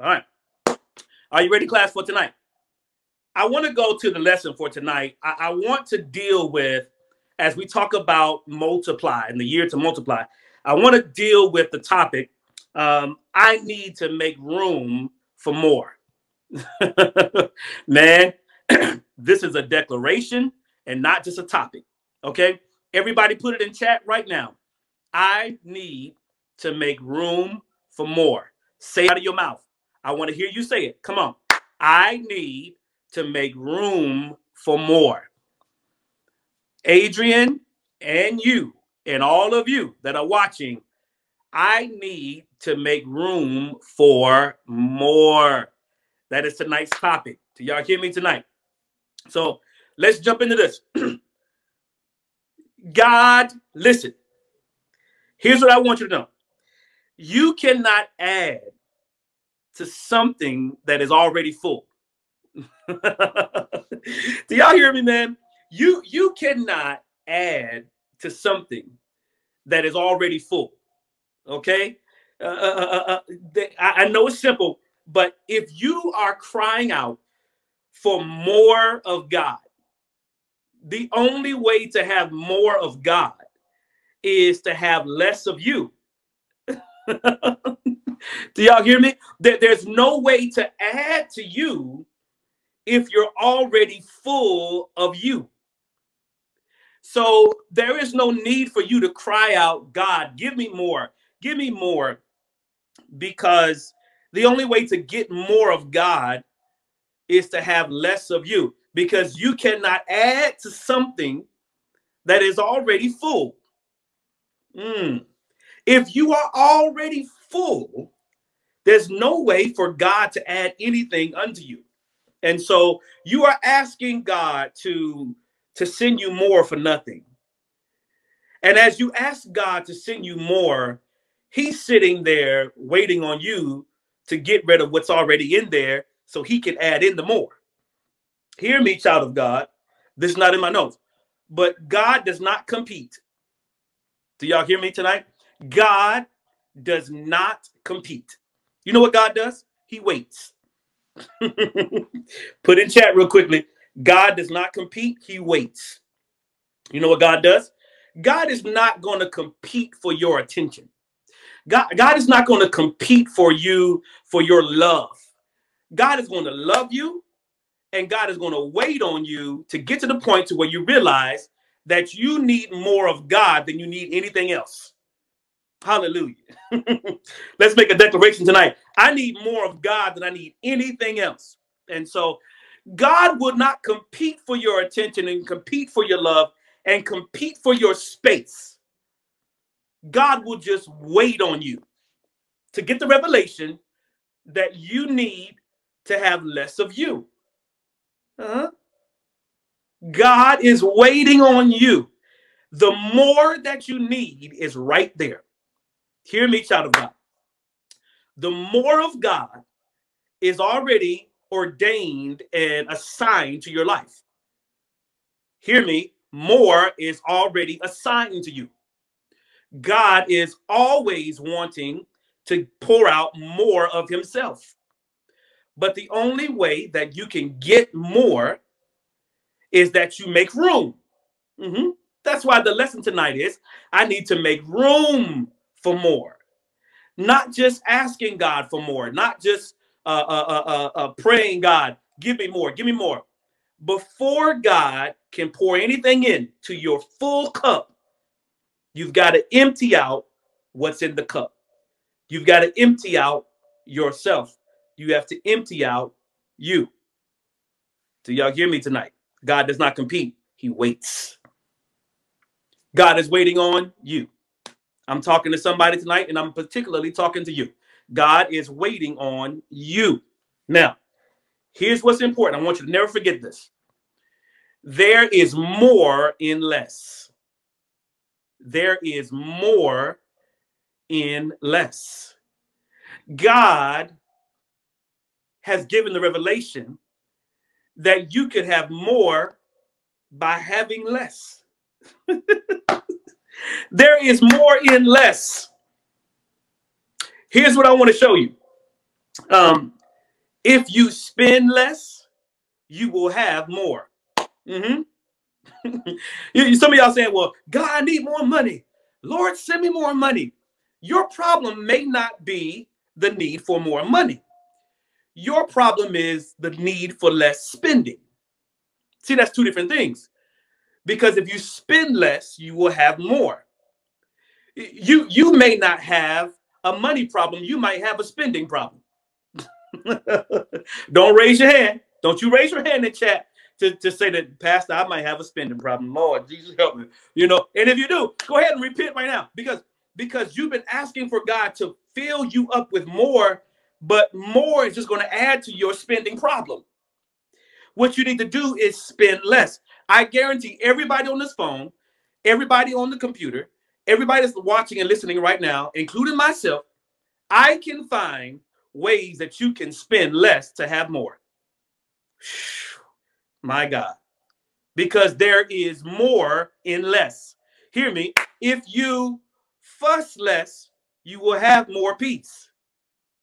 All right. Are you ready, class, for tonight? I want to go to the lesson for tonight. I, I want to deal with, as we talk about multiply and the year to multiply, I want to deal with the topic um, I need to make room for more. Man, this is a declaration and not just a topic. Okay. Everybody put it in chat right now. I need to make room for more. Say out of your mouth. I want to hear you say it. Come on. I need to make room for more. Adrian and you and all of you that are watching, I need to make room for more. That is tonight's topic. Do y'all hear me tonight? So let's jump into this. God, listen. Here's what I want you to know. You cannot add to something that is already full. Do y'all hear me, man? You you cannot add to something that is already full. Okay, uh, uh, uh, I, I know it's simple, but if you are crying out for more of God, the only way to have more of God is to have less of you. Do y'all hear me? There's no way to add to you if you're already full of you. So there is no need for you to cry out, God, give me more, give me more, because the only way to get more of God is to have less of you, because you cannot add to something that is already full. Mm. If you are already full, there's no way for God to add anything unto you. And so you are asking God to to send you more for nothing. And as you ask God to send you more, he's sitting there waiting on you to get rid of what's already in there so he can add in the more. Hear me, child of God. This is not in my notes, but God does not compete. Do y'all hear me tonight? God does not compete. You know what God does? He waits. Put in chat real quickly. God does not compete, he waits. You know what God does? God is not going to compete for your attention. God, God is not going to compete for you for your love. God is going to love you and God is going to wait on you to get to the point to where you realize that you need more of God than you need anything else. Hallelujah. Let's make a declaration tonight. I need more of God than I need anything else. And so God will not compete for your attention and compete for your love and compete for your space. God will just wait on you to get the revelation that you need to have less of you. huh God is waiting on you. The more that you need is right there. Hear me, child of God. The more of God is already ordained and assigned to your life. Hear me, more is already assigned to you. God is always wanting to pour out more of himself. But the only way that you can get more is that you make room. Mm-hmm. That's why the lesson tonight is I need to make room for more. Not just asking God for more, not just uh, uh, uh, uh, uh, praying, God, give me more, give me more. Before God can pour anything in to your full cup, you've got to empty out what's in the cup. You've got to empty out yourself. You have to empty out you. Do y'all hear me tonight? God does not compete, He waits. God is waiting on you. I'm talking to somebody tonight, and I'm particularly talking to you. God is waiting on you. Now, here's what's important. I want you to never forget this. There is more in less. There is more in less. God has given the revelation that you could have more by having less. There is more in less. Here's what I want to show you. Um, if you spend less, you will have more. Mm-hmm. Some of y'all saying, well, God, I need more money. Lord, send me more money. Your problem may not be the need for more money. Your problem is the need for less spending. See, that's two different things. Because if you spend less, you will have more. You you may not have a money problem, you might have a spending problem. Don't raise your hand. Don't you raise your hand in chat to, to say that, Pastor, I might have a spending problem. Lord, Jesus help me. You know, and if you do, go ahead and repent right now because because you've been asking for God to fill you up with more, but more is just going to add to your spending problem. What you need to do is spend less. I guarantee everybody on this phone, everybody on the computer, everybody that's watching and listening right now, including myself, I can find ways that you can spend less to have more. My God. Because there is more in less. Hear me. If you fuss less, you will have more peace.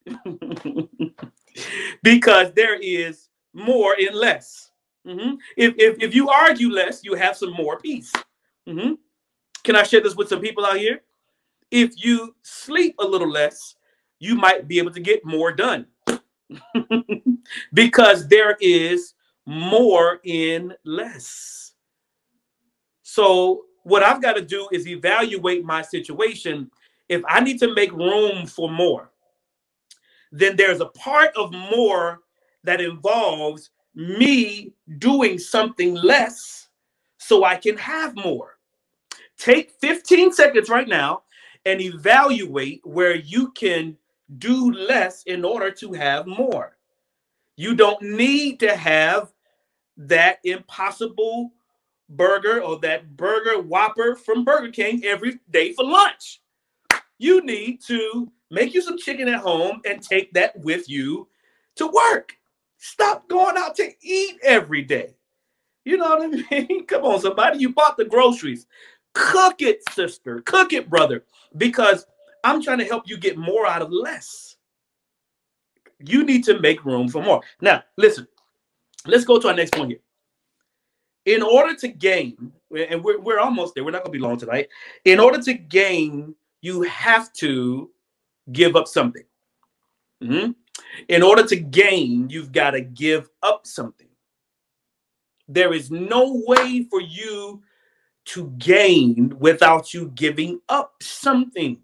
because there is more in less. Mm-hmm. If, if, if you argue less, you have some more peace. Mm-hmm. Can I share this with some people out here? If you sleep a little less, you might be able to get more done because there is more in less. So, what I've got to do is evaluate my situation. If I need to make room for more, then there's a part of more that involves me doing something less so I can have more. Take 15 seconds right now and evaluate where you can do less in order to have more. You don't need to have that impossible burger or that burger whopper from Burger King every day for lunch. You need to make you some chicken at home and take that with you to work. Stop going out to eat every day. You know what I mean? Come on, somebody. You bought the groceries. Cook it, sister. Cook it, brother. Because I'm trying to help you get more out of less. You need to make room for more. Now, listen, let's go to our next point here. In order to gain, and we're, we're almost there, we're not going to be long tonight. In order to gain, you have to give up something. Mm-hmm. In order to gain, you've got to give up something. There is no way for you to gain without you giving up something.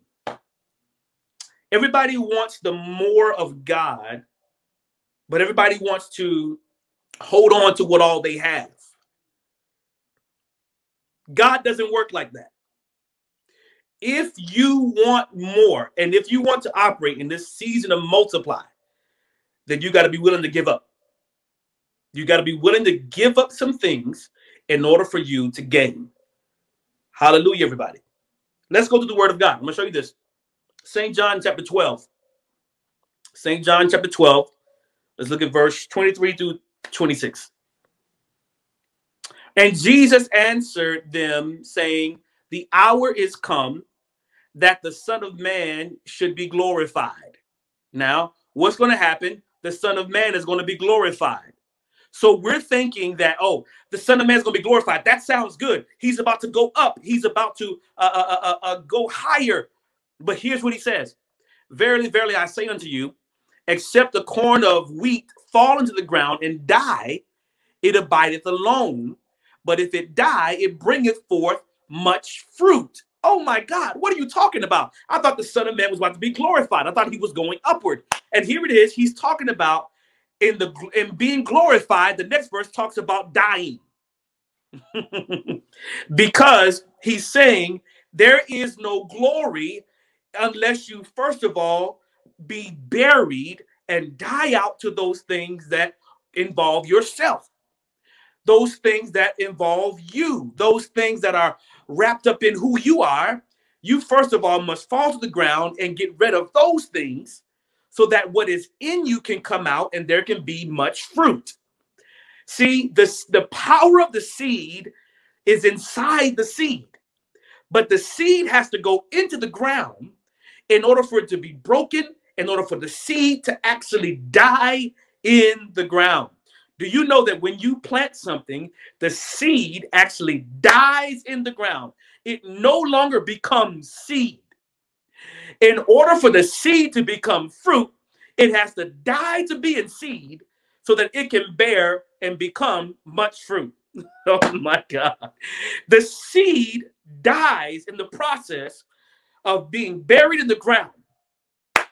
Everybody wants the more of God, but everybody wants to hold on to what all they have. God doesn't work like that. If you want more, and if you want to operate in this season of multiply, then you got to be willing to give up. You got to be willing to give up some things in order for you to gain. Hallelujah, everybody. Let's go to the word of God. I'm going to show you this. St. John chapter 12. St. John chapter 12. Let's look at verse 23 through 26. And Jesus answered them, saying, The hour is come that the Son of Man should be glorified. Now, what's going to happen? The Son of Man is going to be glorified. So we're thinking that, oh, the Son of Man is going to be glorified. That sounds good. He's about to go up, he's about to uh, uh, uh, uh go higher. But here's what he says Verily, verily, I say unto you, except the corn of wheat fall into the ground and die, it abideth alone. But if it die, it bringeth forth much fruit. Oh my God, what are you talking about? I thought the Son of Man was about to be glorified. I thought he was going upward. And here it is. He's talking about in the in being glorified. The next verse talks about dying. because he's saying there is no glory unless you first of all be buried and die out to those things that involve yourself those things that involve you those things that are wrapped up in who you are you first of all must fall to the ground and get rid of those things so that what is in you can come out and there can be much fruit see this the power of the seed is inside the seed but the seed has to go into the ground in order for it to be broken in order for the seed to actually die in the ground. Do you know that when you plant something, the seed actually dies in the ground? It no longer becomes seed. In order for the seed to become fruit, it has to die to be in seed so that it can bear and become much fruit. oh my God. The seed dies in the process of being buried in the ground.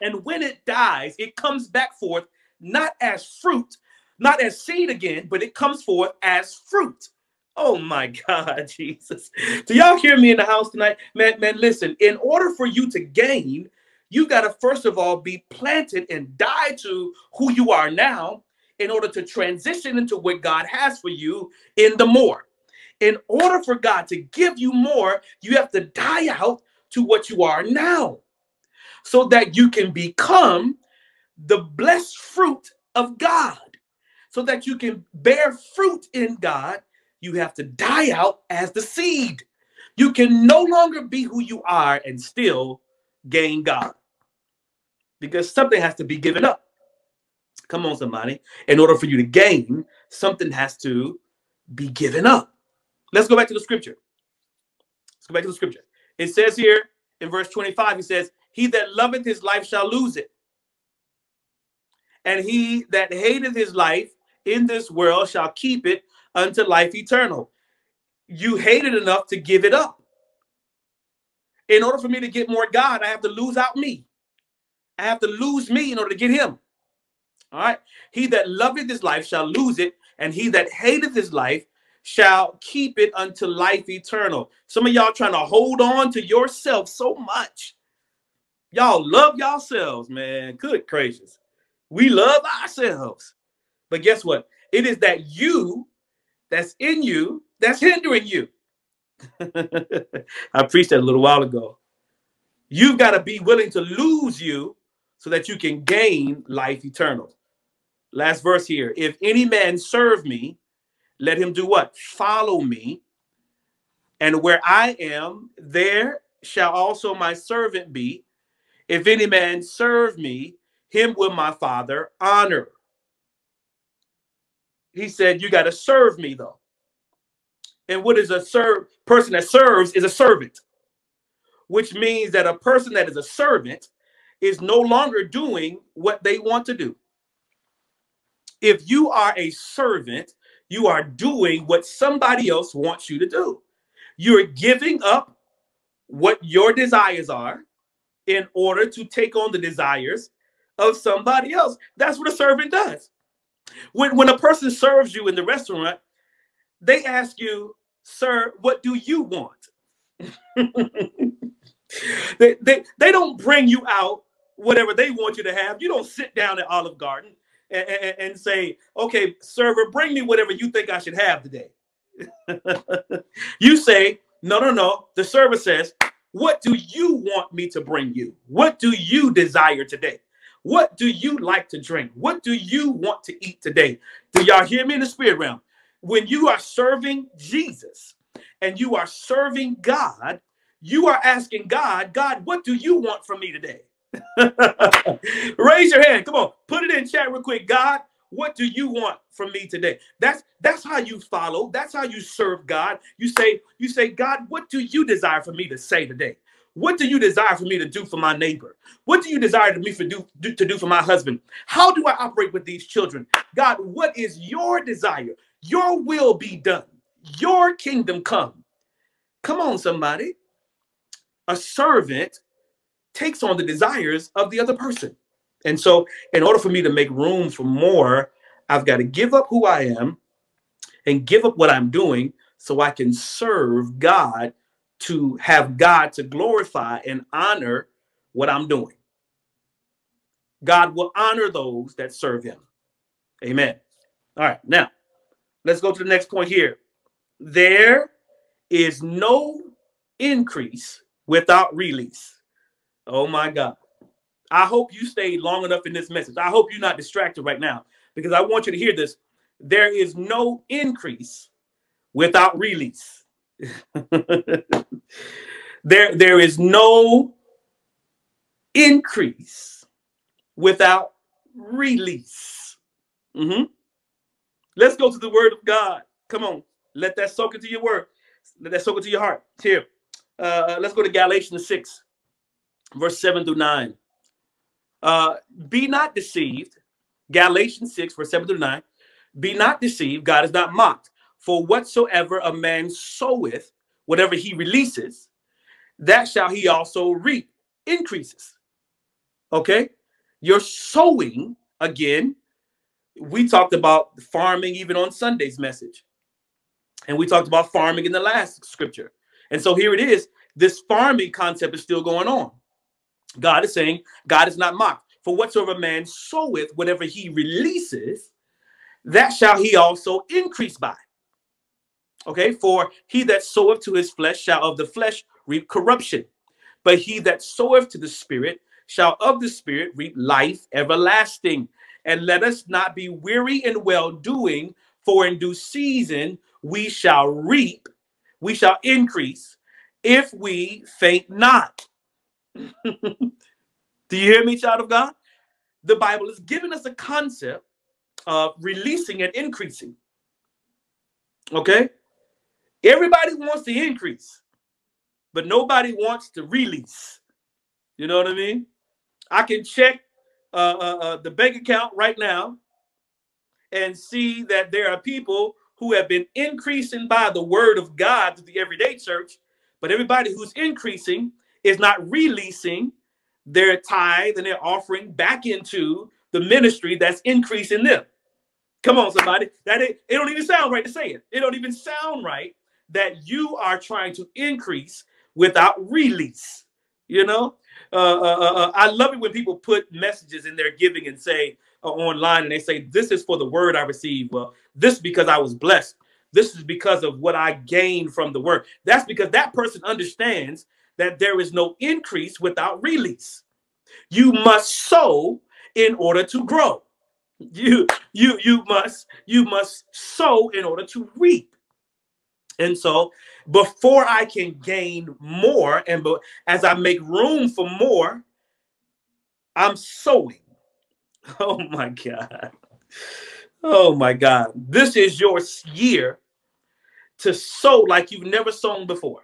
And when it dies, it comes back forth not as fruit, not as seed again, but it comes forth as fruit. Oh my God, Jesus. Do y'all hear me in the house tonight? Man, man, listen, in order for you to gain, you got to first of all be planted and die to who you are now in order to transition into what God has for you in the more. In order for God to give you more, you have to die out to what you are now so that you can become the blessed fruit of God. So that you can bear fruit in God, you have to die out as the seed. You can no longer be who you are and still gain God because something has to be given up. Come on, somebody. In order for you to gain, something has to be given up. Let's go back to the scripture. Let's go back to the scripture. It says here in verse 25, he says, He that loveth his life shall lose it. And he that hateth his life in this world shall keep it unto life eternal. You hate it enough to give it up. In order for me to get more God, I have to lose out me. I have to lose me in order to get him. All right. He that loveth his life shall lose it, and he that hateth his life shall keep it unto life eternal. Some of y'all trying to hold on to yourself so much. Y'all love yourselves, man. Good gracious. We love ourselves. But guess what? It is that you that's in you that's hindering you. I preached that a little while ago. You've got to be willing to lose you so that you can gain life eternal. Last verse here. If any man serve me, let him do what? Follow me. And where I am, there shall also my servant be. If any man serve me, him will my father honor. He said, You got to serve me though. And what is a serve person that serves is a servant, which means that a person that is a servant is no longer doing what they want to do. If you are a servant, you are doing what somebody else wants you to do. You're giving up what your desires are in order to take on the desires of somebody else. That's what a servant does. When, when a person serves you in the restaurant, they ask you, Sir, what do you want? they, they, they don't bring you out whatever they want you to have. You don't sit down at Olive Garden and, and, and say, okay, server, bring me whatever you think I should have today. you say, no, no, no. The server says, what do you want me to bring you? What do you desire today? What do you like to drink? What do you want to eat today? Do y'all hear me in the spirit realm? When you are serving Jesus and you are serving God, you are asking God, God, what do you want from me today? Raise your hand. Come on, put it in chat real quick. God, what do you want from me today? That's that's how you follow. That's how you serve God. You say, you say, God, what do you desire for me to say today? What do you desire for me to do for my neighbor? What do you desire to me for do, do to do for my husband? How do I operate with these children? God, what is your desire? Your will be done. Your kingdom come. Come on, somebody. A servant takes on the desires of the other person. And so, in order for me to make room for more, I've got to give up who I am and give up what I'm doing so I can serve God to have God to glorify and honor what I'm doing. God will honor those that serve him. Amen. All right, now let's go to the next point here. There is no increase without release. Oh my God. I hope you stayed long enough in this message. I hope you're not distracted right now because I want you to hear this. There is no increase without release. there, there is no increase without release. Mm-hmm. Let's go to the word of God. Come on. Let that soak into your word. Let that soak into your heart. Here. Uh, let's go to Galatians 6, verse 7 through 9. Uh, be not deceived. Galatians 6, verse 7 through 9. Be not deceived. God is not mocked. For whatsoever a man soweth, whatever he releases, that shall he also reap. Increases. Okay? You're sowing again. We talked about farming even on Sunday's message. And we talked about farming in the last scripture. And so here it is. This farming concept is still going on. God is saying, God is not mocked. For whatsoever man soweth, whatever he releases, that shall he also increase by. Okay, for he that soweth to his flesh shall of the flesh reap corruption, but he that soweth to the spirit shall of the spirit reap life everlasting. And let us not be weary in well doing, for in due season we shall reap, we shall increase if we faint not. Do you hear me, child of God? The Bible is giving us a concept of releasing and increasing. Okay? Everybody wants to increase, but nobody wants to release. You know what I mean? I can check uh, uh, uh, the bank account right now and see that there are people who have been increasing by the word of God to the everyday church, but everybody who's increasing is not releasing their tithe and their offering back into the ministry that's increasing them. Come on, somebody. That it, it don't even sound right to say it. It don't even sound right that you are trying to increase without release. You know, uh, uh, uh, uh I love it when people put messages in their giving and say uh, online, and they say, "This is for the word I received." Well, this because I was blessed. This is because of what I gained from the word. That's because that person understands that there is no increase without release. You must sow in order to grow. You you you must you must sow in order to reap. And so before I can gain more and but as I make room for more, I'm sowing. Oh my God. Oh my God. This is your year to sow like you've never sown before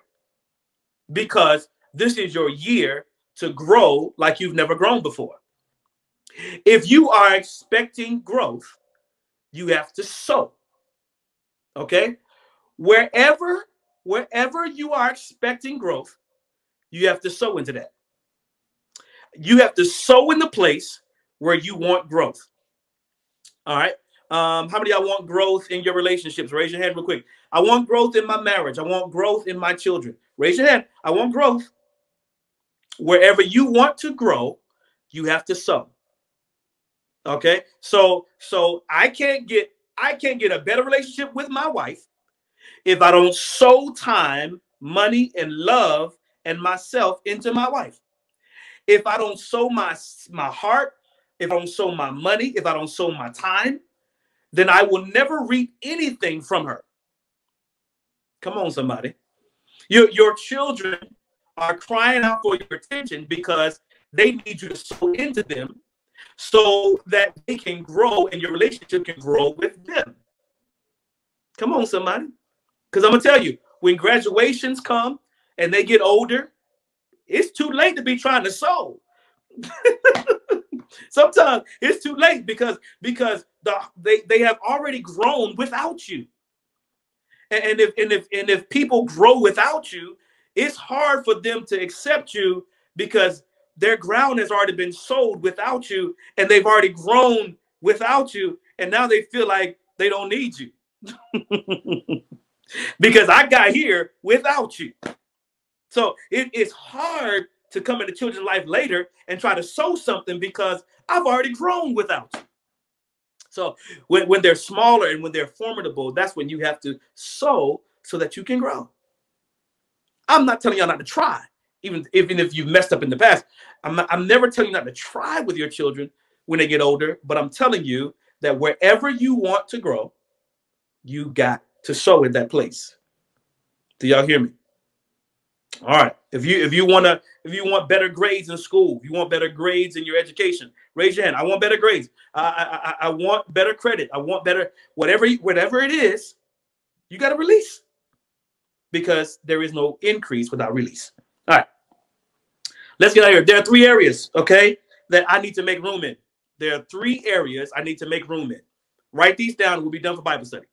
because this is your year to grow like you've never grown before. If you are expecting growth, you have to sow. Okay? Wherever wherever you are expecting growth, you have to sow into that. You have to sow in the place where you want growth. All right. Um, how many y'all want growth in your relationships? Raise your hand real quick. I want growth in my marriage. I want growth in my children. Raise your hand. I want growth. Wherever you want to grow, you have to sow. Okay? So so I can't get I can't get a better relationship with my wife if I don't sow time, money and love and myself into my wife. If I don't sow my my heart, if I don't sow my money, if I don't sow my time, then I will never reap anything from her. Come on, somebody. Your, your children are crying out for your attention because they need you to sow into them so that they can grow and your relationship can grow with them. Come on, somebody. Because I'm to tell you, when graduations come and they get older, it's too late to be trying to sow. Sometimes it's too late because because the they, they have already grown without you. And, and if and if and if people grow without you, it's hard for them to accept you because their ground has already been sold without you and they've already grown without you and now they feel like they don't need you because i got here without you so it, it's hard to come into children's life later and try to sow something because I've already grown without you. So when, when they're smaller and when they're formidable, that's when you have to sow so that you can grow. I'm not telling y'all not to try, even, even if you've messed up in the past. I'm, not, I'm never telling you not to try with your children when they get older, but I'm telling you that wherever you want to grow, you got to sow in that place. Do y'all hear me? All right. If you if you want to if you want better grades in school, if you want better grades in your education, Raise your hand. I want better grades. I, I, I want better credit. I want better whatever whatever it is. You got to release because there is no increase without release. All right, let's get out here. There are three areas, okay, that I need to make room in. There are three areas I need to make room in. Write these down. We'll be done for Bible study.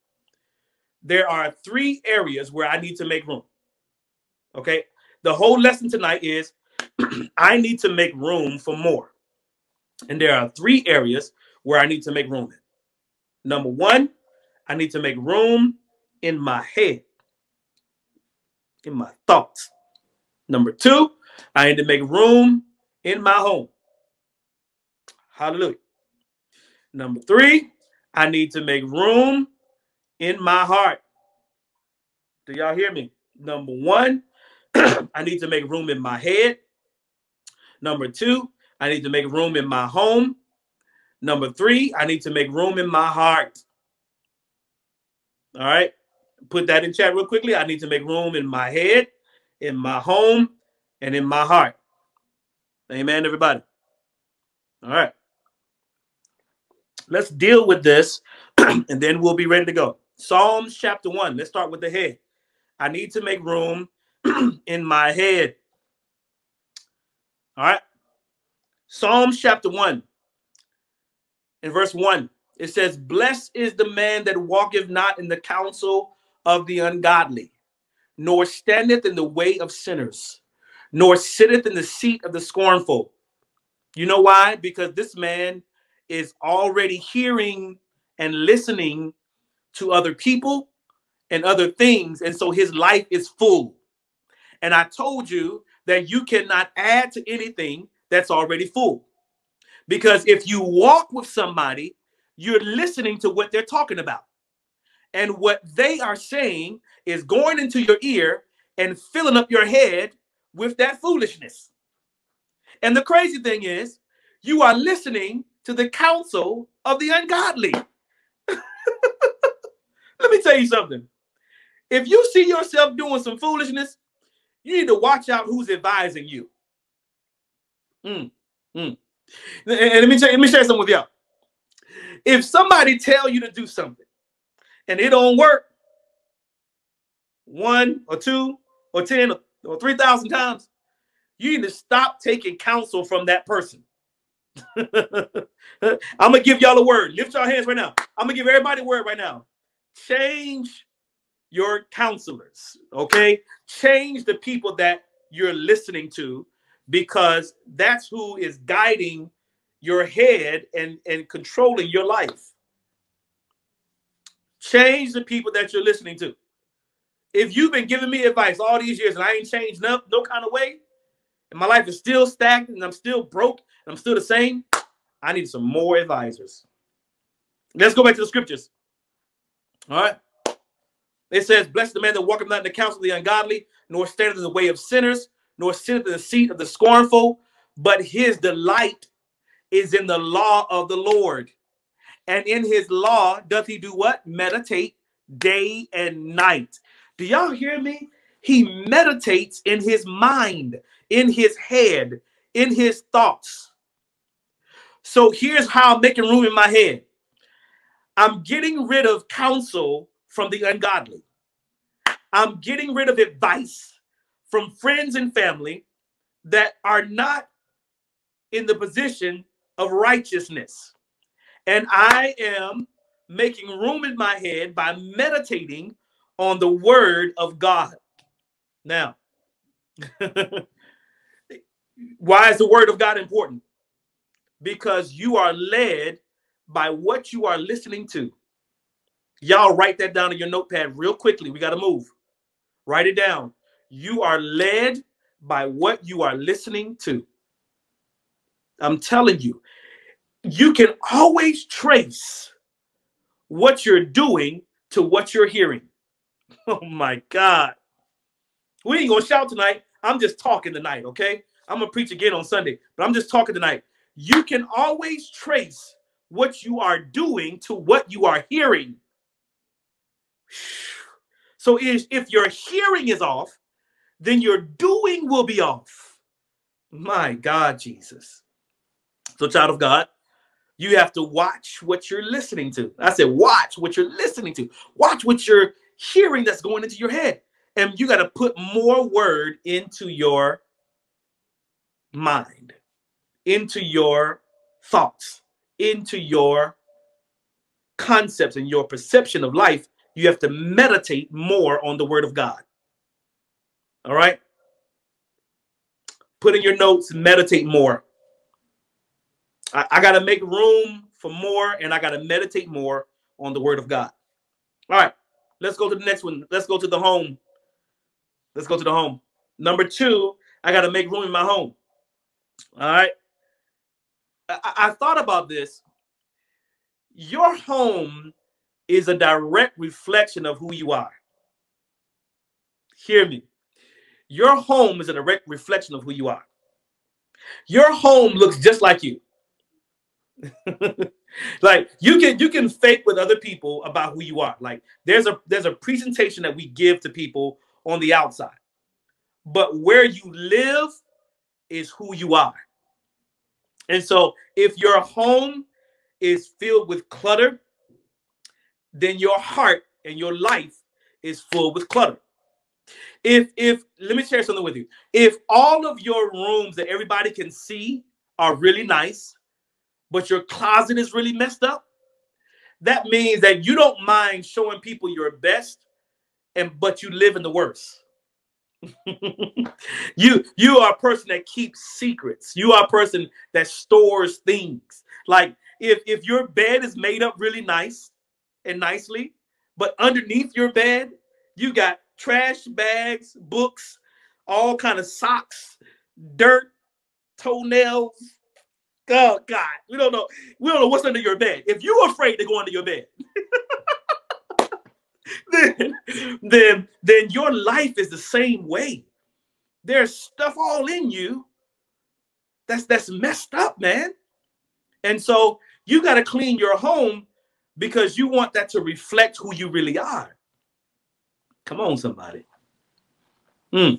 There are three areas where I need to make room. Okay, the whole lesson tonight is I need to make room for more. And there are three areas where I need to make room in. Number one, I need to make room in my head, in my thoughts. Number two, I need to make room in my home. Hallelujah. Number three, I need to make room in my heart. Do y'all hear me? Number one, I need to make room in my head. Number two, I need to make room in my home. Number three, I need to make room in my heart. All right. Put that in chat real quickly. I need to make room in my head, in my home, and in my heart. Amen, everybody. All right. Let's deal with this and then we'll be ready to go. Psalms chapter one. Let's start with the head. I need to make room in my head. All right. Psalms chapter 1, in verse 1, it says, Blessed is the man that walketh not in the counsel of the ungodly, nor standeth in the way of sinners, nor sitteth in the seat of the scornful. You know why? Because this man is already hearing and listening to other people and other things. And so his life is full. And I told you that you cannot add to anything that's already full. Because if you walk with somebody, you're listening to what they're talking about. And what they are saying is going into your ear and filling up your head with that foolishness. And the crazy thing is, you are listening to the counsel of the ungodly. Let me tell you something. If you see yourself doing some foolishness, you need to watch out who's advising you. Mm, mm. And let me tell you, let me share something with y'all. If somebody tell you to do something and it don't work, one or two or ten or three thousand times, you need to stop taking counsel from that person. I'm gonna give y'all a word. Lift your hands right now. I'm gonna give everybody a word right now. Change your counselors, okay? Change the people that you're listening to because that's who is guiding your head and, and controlling your life. Change the people that you're listening to. If you've been giving me advice all these years and I ain't changed no, no kind of way, and my life is still stagnant and I'm still broke and I'm still the same, I need some more advisors. Let's go back to the scriptures. All right. It says, Blessed the man that walketh not in the counsel of the ungodly, nor standeth in the way of sinners, nor sitteth in the seat of the scornful, but his delight is in the law of the Lord. And in his law doth he do what? Meditate day and night. Do y'all hear me? He meditates in his mind, in his head, in his thoughts. So here's how I'm making room in my head I'm getting rid of counsel from the ungodly. I'm getting rid of advice from friends and family that are not in the position of righteousness. And I am making room in my head by meditating on the word of God. Now, why is the word of God important? Because you are led by what you are listening to. Y'all write that down in your notepad real quickly. We got to move. Write it down. You are led by what you are listening to. I'm telling you, you can always trace what you're doing to what you're hearing. Oh my God. We ain't gonna shout tonight. I'm just talking tonight, okay? I'm gonna preach again on Sunday, but I'm just talking tonight. You can always trace what you are doing to what you are hearing. So if your hearing is off, then your doing will be off. My God, Jesus. So, child of God, you have to watch what you're listening to. I said, watch what you're listening to. Watch what you're hearing that's going into your head. And you got to put more word into your mind, into your thoughts, into your concepts and your perception of life. You have to meditate more on the word of God. All right? Put in your notes, meditate more. I, I got to make room for more and I got to meditate more on the word of God. All right, let's go to the next one. Let's go to the home. Let's go to the home. Number two, I got to make room in my home. All right. I, I thought about this. Your home is a direct reflection of who you are. Hear me. Your home is a direct reflection of who you are. Your home looks just like you. like you can you can fake with other people about who you are. Like there's a there's a presentation that we give to people on the outside. But where you live is who you are. And so if your home is filled with clutter, then your heart and your life is full with clutter. If if let me share something with you. If all of your rooms that everybody can see are really nice, but your closet is really messed up, that means that you don't mind showing people your best and but you live in the worst. you you are a person that keeps secrets. You are a person that stores things. Like if if your bed is made up really nice and nicely, but underneath your bed you got trash bags, books, all kind of socks, dirt, toenails, Oh God, we don't know. We don't know what's under your bed. If you're afraid to go under your bed, then, then, then your life is the same way. There's stuff all in you that's that's messed up, man. And so you got to clean your home because you want that to reflect who you really are. Come on, somebody. Hmm.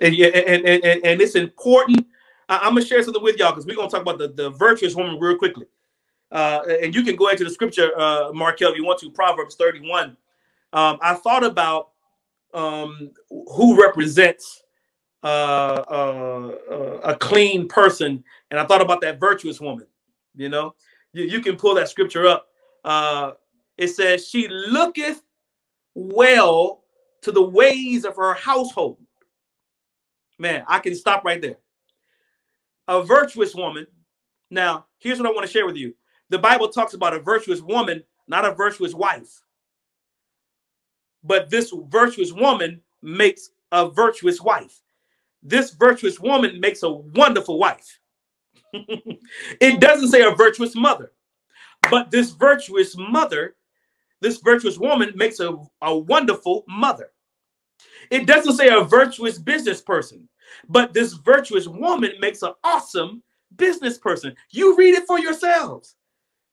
And, and, and, and, and it's important I, am gonna share something with y'all because we're gonna talk about the, the virtuous woman real quickly. Uh, and you can go into the scripture, uh, Markel, if you want to, Proverbs 31. Um, I thought about um, who represents uh, uh, uh, a clean person, and I thought about that virtuous woman. You know, you, you can pull that scripture up. Uh, it says, She looketh well to the ways of her household. Man, I can stop right there a virtuous woman. Now, here's what I want to share with you. The Bible talks about a virtuous woman, not a virtuous wife. But this virtuous woman makes a virtuous wife. This virtuous woman makes a wonderful wife. it doesn't say a virtuous mother, but this virtuous mother, this virtuous woman makes a, a wonderful mother. It doesn't say a virtuous business person, but this virtuous woman makes an awesome business person. You read it for yourselves.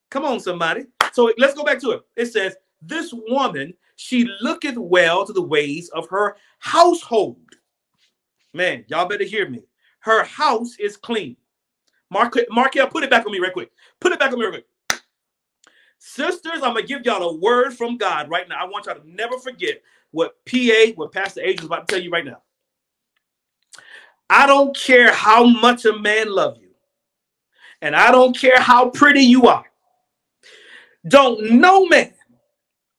Come on, somebody. So let's go back to it. It says, This woman, she looketh well to the ways of her household. Man, y'all better hear me. Her house is clean. Mark, Markel, put it back on me right quick. Put it back on me real quick. Sisters, I'm gonna give y'all a word from God right now. I want y'all to never forget what PA, what Pastor Age is about to tell you right now. I don't care how much a man love you. And I don't care how pretty you are. Don't no man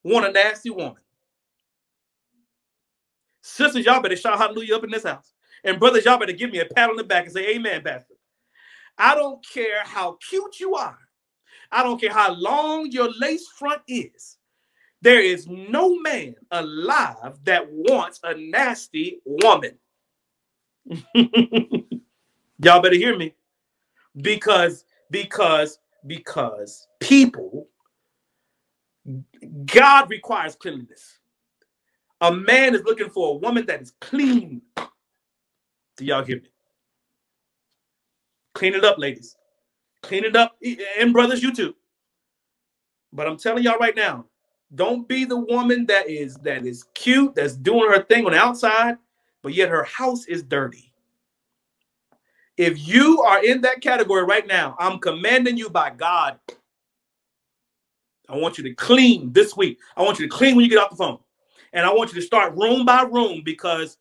want a nasty woman. Sisters, y'all better shout hallelujah up in this house. And brothers, y'all better give me a pat on the back and say, Amen, Pastor. I don't care how cute you are. I don't care how long your lace front is. There is no man alive that wants a nasty woman. Y'all better hear me. Because, because, because people, God requires cleanliness. A man is looking for a woman that is clean. Do y'all hear me? Clean it up, ladies. Clean it up. And brothers, you too. But I'm telling y'all right now, don't be the woman that is that is cute, that's doing her thing on the outside, but yet her house is dirty. If you are in that category right now, I'm commanding you by God. I want you to clean this week. I want you to clean when you get off the phone. And I want you to start room by room because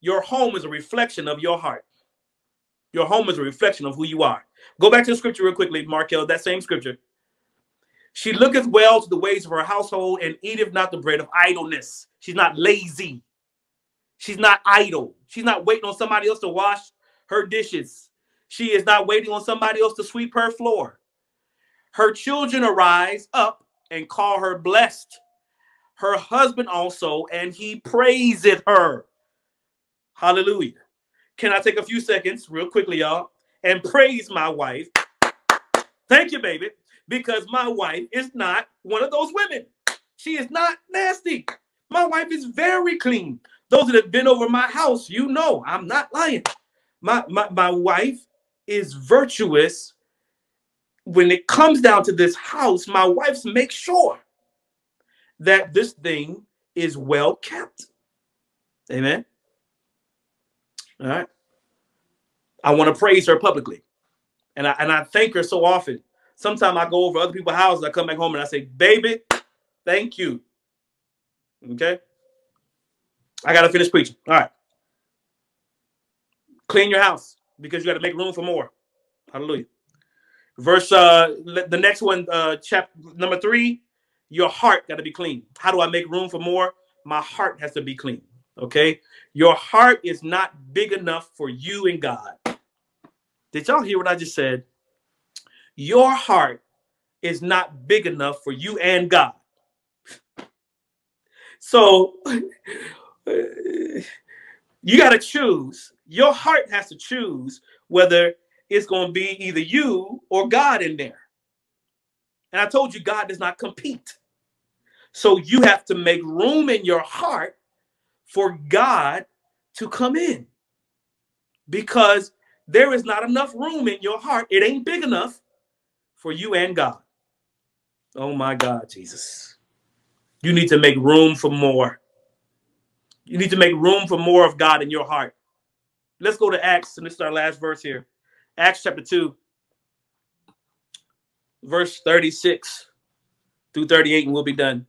your home is a reflection of your heart. Your home is a reflection of who you are. Go back to the scripture real quickly, Markel, that same scripture. She looketh well to the ways of her household and eateth not the bread of idleness. She's not lazy. She's not idle. She's not waiting on somebody else to wash her dishes. She is not waiting on somebody else to sweep her floor. Her children arise up and call her blessed. Her husband also, and he praiseth her. Hallelujah. Can I take a few seconds, real quickly, y'all, and praise my wife? Thank you, baby, because my wife is not one of those women. She is not nasty. My wife is very clean. Those that have been over my house, you know, I'm not lying. My, my, my wife is virtuous. When it comes down to this house, my wife's make sure that this thing is well kept. Amen. All right. I want to praise her publicly. And I and I thank her so often. Sometimes I go over other people's houses, I come back home and I say, baby, thank you. Okay. I gotta finish preaching. All right. Clean your house because you got to make room for more. Hallelujah. Verse uh the next one, uh chapter number three, your heart got to be clean. How do I make room for more? My heart has to be clean. Okay. Your heart is not big enough for you and God. Did y'all hear what I just said? Your heart is not big enough for you and God. So you got to choose. Your heart has to choose whether it's going to be either you or God in there. And I told you, God does not compete. So you have to make room in your heart for God to come in because there is not enough room in your heart. It ain't big enough for you and God. Oh my God, Jesus. You need to make room for more. You need to make room for more of God in your heart. Let's go to Acts, and this is our last verse here. Acts chapter 2, verse 36 through 38, and we'll be done.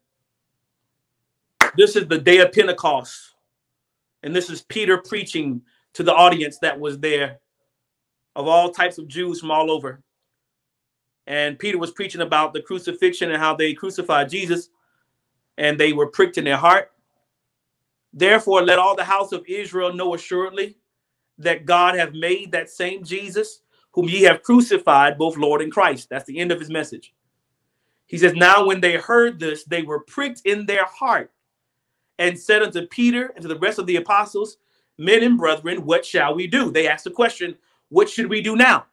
This is the day of Pentecost. And this is Peter preaching to the audience that was there of all types of Jews from all over. And Peter was preaching about the crucifixion and how they crucified Jesus and they were pricked in their heart. Therefore, let all the house of Israel know assuredly that God have made that same Jesus, whom ye have crucified, both Lord and Christ. That's the end of his message. He says, Now when they heard this, they were pricked in their heart and said unto Peter and to the rest of the apostles, Men and brethren, what shall we do? They asked the question, What should we do now?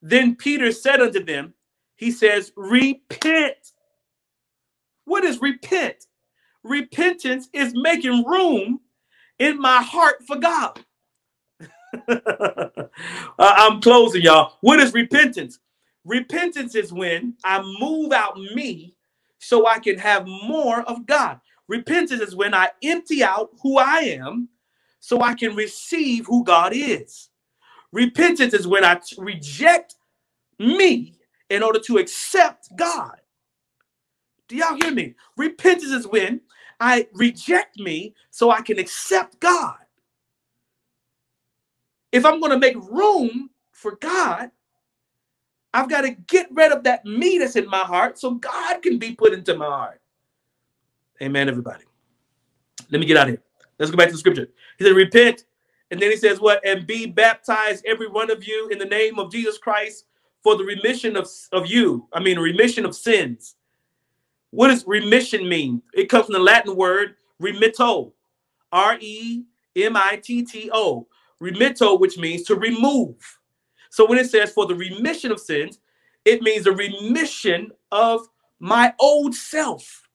Then Peter said unto them, He says, Repent. What is repent? Repentance is making room in my heart for God. Uh, I'm closing, y'all. What is repentance? Repentance is when I move out me so I can have more of God. Repentance is when I empty out who I am so I can receive who God is. Repentance is when I t- reject me in order to accept God. Do y'all hear me? Repentance is when I reject me so I can accept God. If I'm going to make room for God, I've got to get rid of that me that's in my heart so God can be put into my heart. Amen, everybody. Let me get out of here. Let's go back to the scripture. He said, Repent. And then he says, What? And be baptized, every one of you, in the name of Jesus Christ for the remission of, of you. I mean, remission of sins. What does remission mean? It comes from the Latin word remitto, R E M I T T O. Remitto, which means to remove. So when it says for the remission of sins, it means a remission of my old self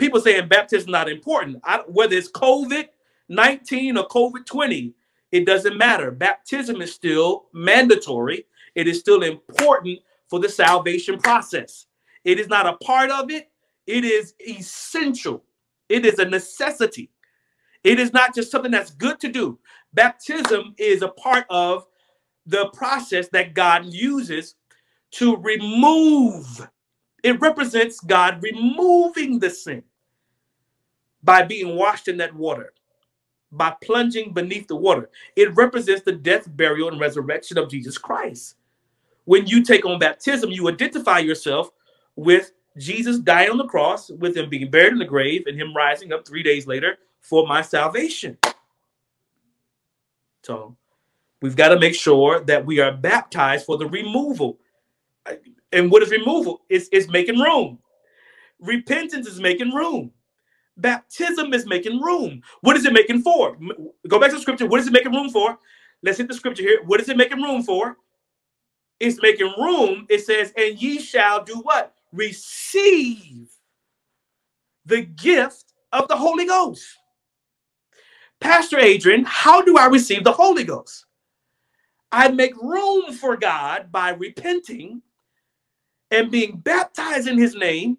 people saying baptism is not important. I, whether it's COVID 19 or COVID 20, it doesn't matter. Baptism is still mandatory, it is still important for the salvation process. It is not a part of it, it is essential, it is a necessity. It is not just something that's good to do. Baptism is a part of the process that God uses to remove. It represents God removing the sin by being washed in that water, by plunging beneath the water. It represents the death, burial, and resurrection of Jesus Christ. When you take on baptism, you identify yourself with Jesus dying on the cross, with him being buried in the grave, and him rising up three days later for my salvation. So we've got to make sure that we are baptized for the removal. And what is removal? It's, it's making room. Repentance is making room. Baptism is making room. What is it making for? Go back to the scripture. What is it making room for? Let's hit the scripture here. What is it making room for? It's making room. It says, and ye shall do what? Receive the gift of the Holy Ghost. Pastor Adrian, how do I receive the Holy Ghost? I make room for God by repenting and being baptized in his name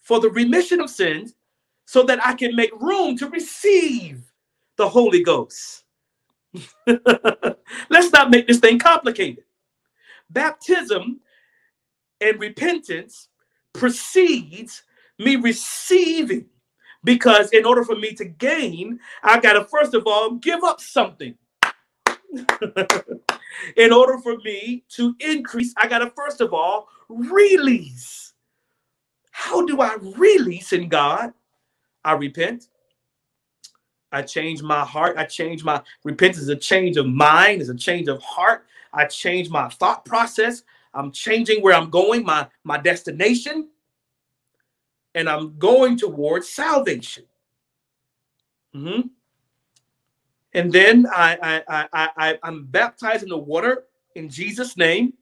for the remission of sins so that I can make room to receive the Holy Ghost. Let's not make this thing complicated. Baptism and repentance precedes me receiving because in order for me to gain, I got to first of all give up something. in order for me to increase, I got to first of all release. How do I release in God? I repent. I change my heart. I change my repentance is a change of mind, is a change of heart. I change my thought process. I'm changing where I'm going, my my destination and I'm going towards salvation. Mm-hmm. And then I, I, I, I, I'm baptized in the water in Jesus' name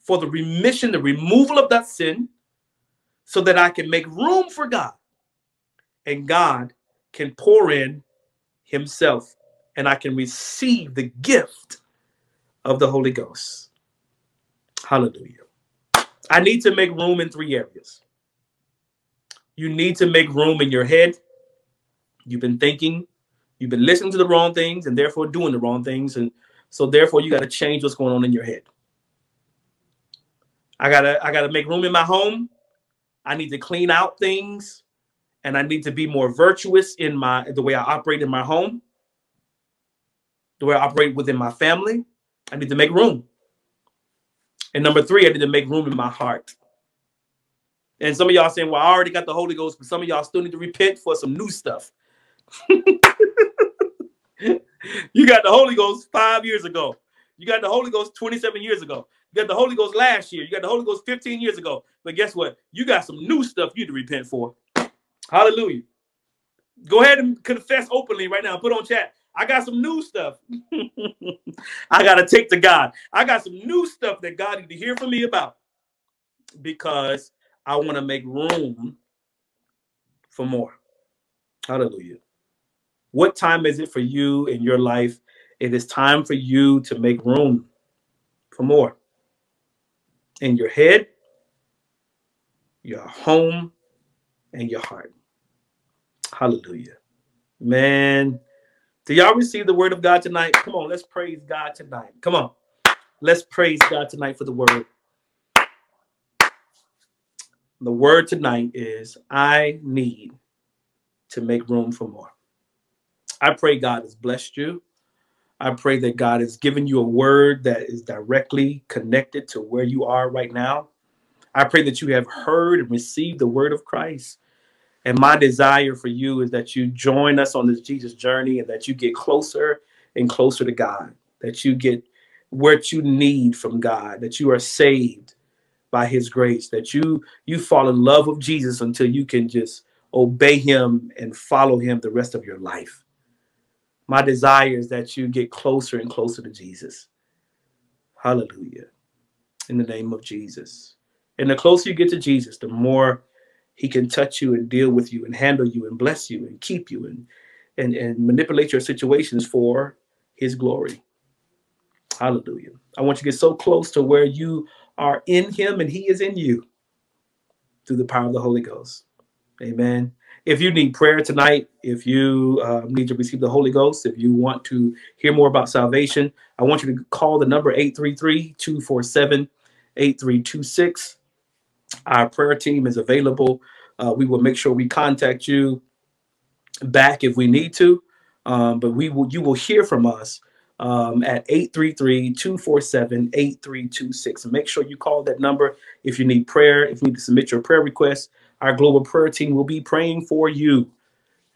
for the remission, the removal of that sin, so that I can make room for God. And God can pour in Himself, and I can receive the gift of the Holy Ghost. Hallelujah. I need to make room in three areas you need to make room in your head. You've been thinking, you've been listening to the wrong things and therefore doing the wrong things. And so therefore you got to change what's going on in your head. I gotta, I gotta make room in my home. I need to clean out things and I need to be more virtuous in my the way I operate in my home, the way I operate within my family. I need to make room. And number three, I need to make room in my heart. And some of y'all saying, well, I already got the Holy Ghost, but some of y'all still need to repent for some new stuff. you got the Holy Ghost five years ago. You got the Holy Ghost 27 years ago. You got the Holy Ghost last year. You got the Holy Ghost 15 years ago. But guess what? You got some new stuff you need to repent for. Hallelujah. Go ahead and confess openly right now. Put on chat. I got some new stuff. I got to take to God. I got some new stuff that God need to hear from me about because I want to make room for more. Hallelujah. What time is it for you in your life? It is time for you to make room for more in your head, your home, and your heart. Hallelujah. Man, do y'all receive the word of God tonight? Come on, let's praise God tonight. Come on, let's praise God tonight for the word. The word tonight is I need to make room for more. I pray God has blessed you. I pray that God has given you a word that is directly connected to where you are right now. I pray that you have heard and received the word of Christ. And my desire for you is that you join us on this Jesus journey and that you get closer and closer to God, that you get what you need from God, that you are saved, by his grace that you you fall in love with Jesus until you can just obey him and follow him the rest of your life. My desire is that you get closer and closer to Jesus. Hallelujah. In the name of Jesus. And the closer you get to Jesus, the more he can touch you and deal with you and handle you and bless you and keep you and and, and manipulate your situations for his glory. Hallelujah. I want you to get so close to where you are in him and he is in you through the power of the Holy Ghost. Amen. If you need prayer tonight, if you uh, need to receive the Holy Ghost, if you want to hear more about salvation, I want you to call the number 833 247 8326. Our prayer team is available. Uh, we will make sure we contact you back if we need to. Um, but we will you will hear from us um, at 833-247-8326. Make sure you call that number if you need prayer, if you need to submit your prayer request. Our global prayer team will be praying for you.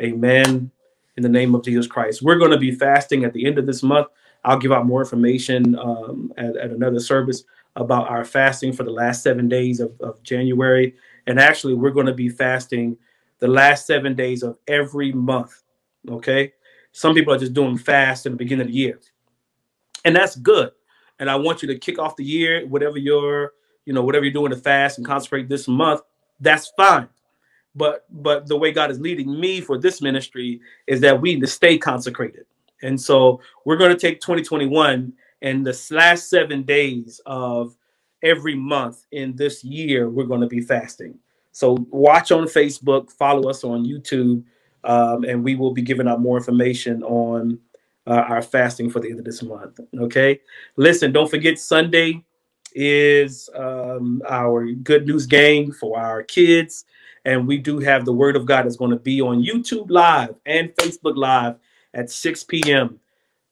Amen. In the name of Jesus Christ. We're going to be fasting at the end of this month. I'll give out more information um, at, at another service about our fasting for the last seven days of, of January. And actually, we're going to be fasting the last seven days of every month. Okay. Some people are just doing fast in the beginning of the year. And that's good. And I want you to kick off the year, whatever you're, you know, whatever you're doing to fast and consecrate this month, that's fine. But but the way God is leading me for this ministry is that we need to stay consecrated. And so we're going to take 2021 and the last seven days of every month in this year, we're going to be fasting. So watch on Facebook, follow us on YouTube, um, and we will be giving out more information on uh, our fasting for the end of this month. Okay. Listen, don't forget Sunday is um, our good news game for our kids. And we do have the word of God is going to be on YouTube Live and Facebook Live at 6 p.m.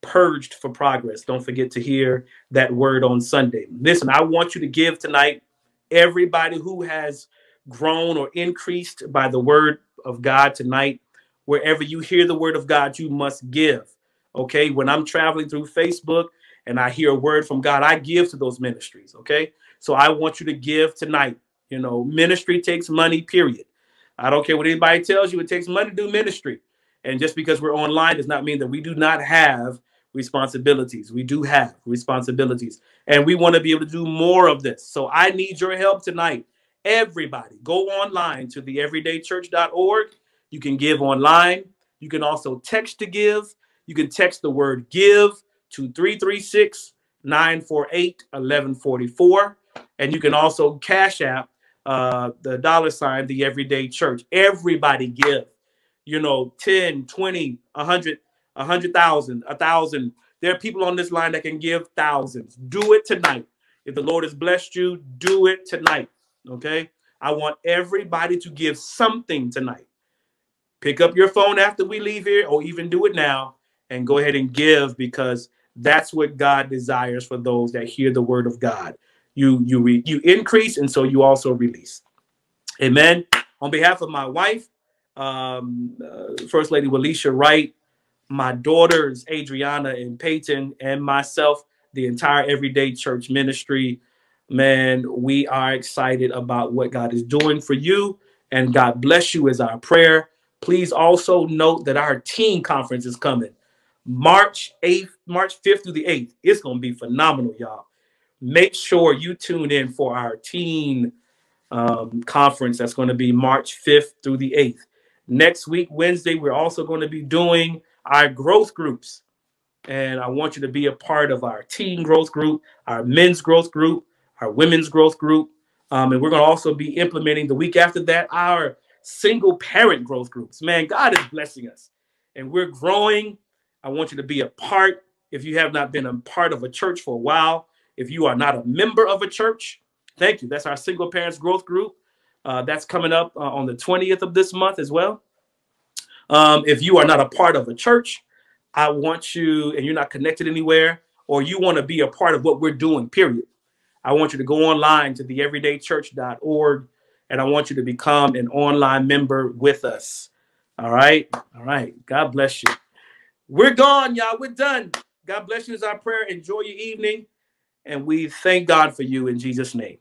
Purged for progress. Don't forget to hear that word on Sunday. Listen, I want you to give tonight. Everybody who has grown or increased by the word of God tonight, wherever you hear the word of God, you must give. Okay. When I'm traveling through Facebook and I hear a word from God, I give to those ministries. Okay. So I want you to give tonight. You know, ministry takes money, period. I don't care what anybody tells you, it takes money to do ministry. And just because we're online does not mean that we do not have responsibilities. We do have responsibilities. And we want to be able to do more of this. So I need your help tonight. Everybody, go online to the everydaychurch.org. You can give online. You can also text to give. You can text the word give to 336 948 1144. And you can also cash app uh, the dollar sign, the everyday church. Everybody give, you know, 10, 20, 100, 100,000, 1,000. There are people on this line that can give thousands. Do it tonight. If the Lord has blessed you, do it tonight. Okay. I want everybody to give something tonight. Pick up your phone after we leave here, or even do it now and go ahead and give because that's what God desires for those that hear the word of God. You you re, you increase and so you also release. Amen. On behalf of my wife, um, uh, First Lady Walisha Wright, my daughters Adriana and Peyton, and myself, the entire Everyday Church Ministry, man, we are excited about what God is doing for you, and God bless you is our prayer. Please also note that our teen conference is coming. March 8th, March 5th through the 8th. It's going to be phenomenal, y'all. Make sure you tune in for our teen um, conference that's going to be March 5th through the 8th. Next week, Wednesday, we're also going to be doing our growth groups. And I want you to be a part of our teen growth group, our men's growth group, our women's growth group. Um, and we're going to also be implementing the week after that our single parent growth groups. Man, God is blessing us and we're growing I want you to be a part. If you have not been a part of a church for a while, if you are not a member of a church, thank you. That's our single parents growth group. Uh, that's coming up uh, on the 20th of this month as well. Um, if you are not a part of a church, I want you, and you're not connected anywhere, or you want to be a part of what we're doing, period. I want you to go online to the everydaychurch.org and I want you to become an online member with us. All right. All right. God bless you. We're gone, y'all. We're done. God bless you is our prayer. Enjoy your evening. And we thank God for you in Jesus' name.